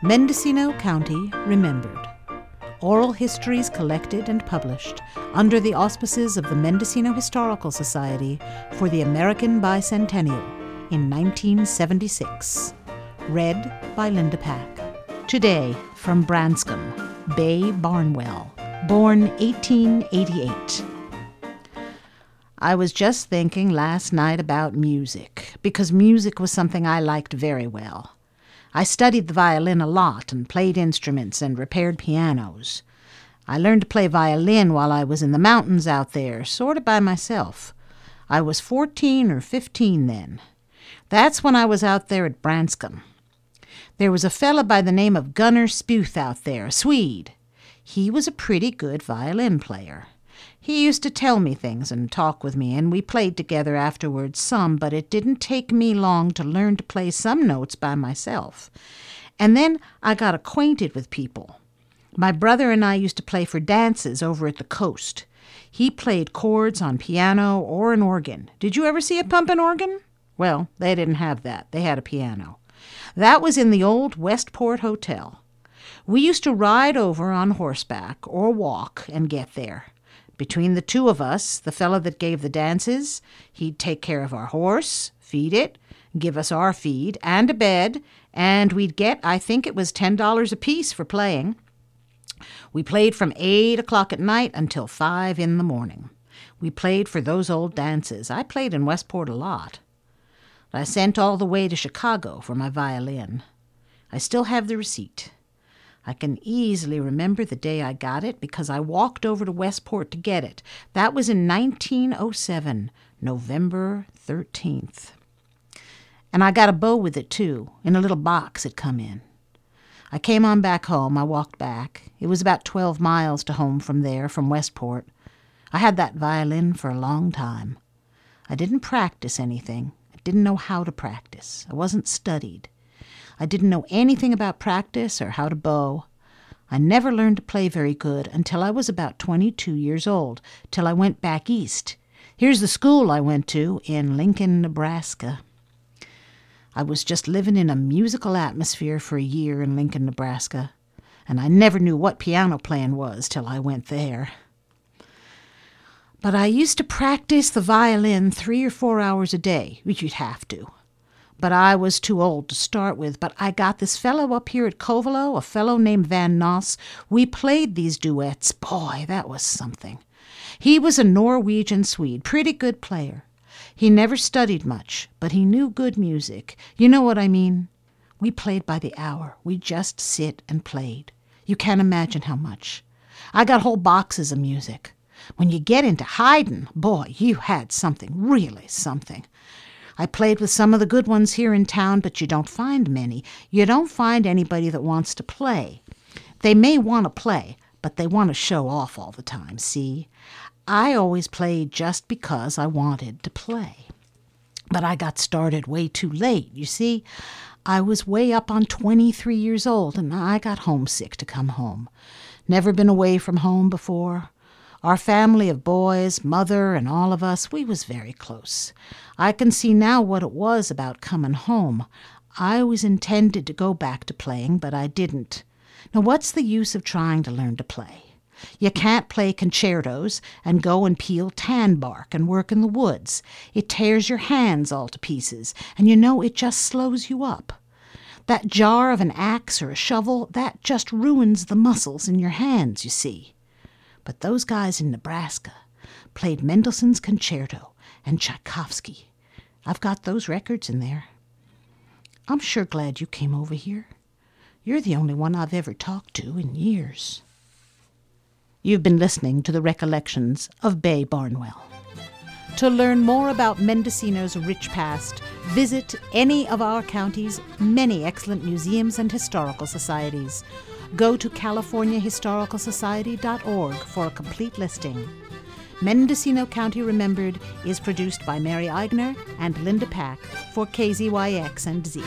Mendocino County Remembered. Oral histories collected and published under the auspices of the Mendocino Historical Society for the American Bicentennial in 1976. Read by Linda Pack. Today, from Branscomb, Bey Barnwell, born 1888. I was just thinking last night about music, because music was something I liked very well. I studied the violin a lot and played instruments and repaired pianos. I learned to play violin while I was in the mountains out there, sort of by myself. I was 14 or 15 then. That's when I was out there at Branscomb. There was a fella by the name of Gunnar Sputh out there, a Swede. He was a pretty good violin player. He used to tell me things and talk with me, and we played together afterwards some, but it didn't take me long to learn to play some notes by myself. And then I got acquainted with people. My brother and I used to play for dances over at the coast. He played chords on piano or an organ. Did you ever see a pumping organ? Well, they didn't have that. They had a piano. That was in the old Westport Hotel. We used to ride over on horseback or walk and get there. Between the two of us, the fellow that gave the dances, he'd take care of our horse, feed it, give us our feed, and a bed, and we'd get, I think it was $10 apiece for playing. We played from 8 o'clock at night until 5 in the morning. We played for those old dances. I played in Westport a lot. I sent all the way to Chicago for my violin. I still have the receipt. I can easily remember the day I got it because I walked over to Westport to get it. That was in 1907, November 13th. And I got a bow with it, too, in a little box it come in. I came on back home. I walked back. It was about 12 miles to home from there, from Westport. I had that violin for a long time. I didn't practice anything. I didn't know how to practice. I wasn't studied. I didn't know anything about practice or how to bow. I never learned to play very good until I was about 22 years old, till I went back east. Here's the school I went to in Lincoln, Nebraska. I was just living in a musical atmosphere for a year in Lincoln, Nebraska, and I never knew what piano playing was till I went there. But I used to practice the violin three or four hours a day, which you'd have to but I was too old to start with. But I got this fellow up here at Covelo, a fellow named Van Noss. We played these duets. Boy, that was something. He was a Norwegian Swede, pretty good player. He never studied much, but he knew good music. You know what I mean? We played by the hour. We just sit and played. You can't imagine how much. I got whole boxes of music. When you get into Haydn, boy, you had something, really something. I played with some of the good ones here in town, but you don't find many. You don't find anybody that wants to play. They may want to play, but they want to show off all the time, see? I always played just because I wanted to play. But I got started way too late, you see. I was way up on 23 years old, and I got homesick to come home. Never been away from home before. Our family of boys, mother, and all of us, we was very close. I can see now what it was about comin' home. I always intended to go back to playing, but I didn't. Now, what's the use of trying to learn to play? You can't play concertos and go and peel tan bark and work in the woods. It tears your hands all to pieces, and you know it just slows you up. That jar of an axe or a shovel, that just ruins the muscles in your hands, you see. But those guys in Nebraska played Mendelssohn's Concerto and Tchaikovsky. I've got those records in there. I'm sure glad you came over here. You're the only one I've ever talked to in years. You've been listening to the recollections of Bey Barnwell. To learn more about Mendocino's rich past, visit any of our county's many excellent museums and historical societies Go to CaliforniaHistoricalSociety.org for a complete listing. Mendocino County Remembered is produced by Mary Eigner and Linda Pack for KZYX and Z.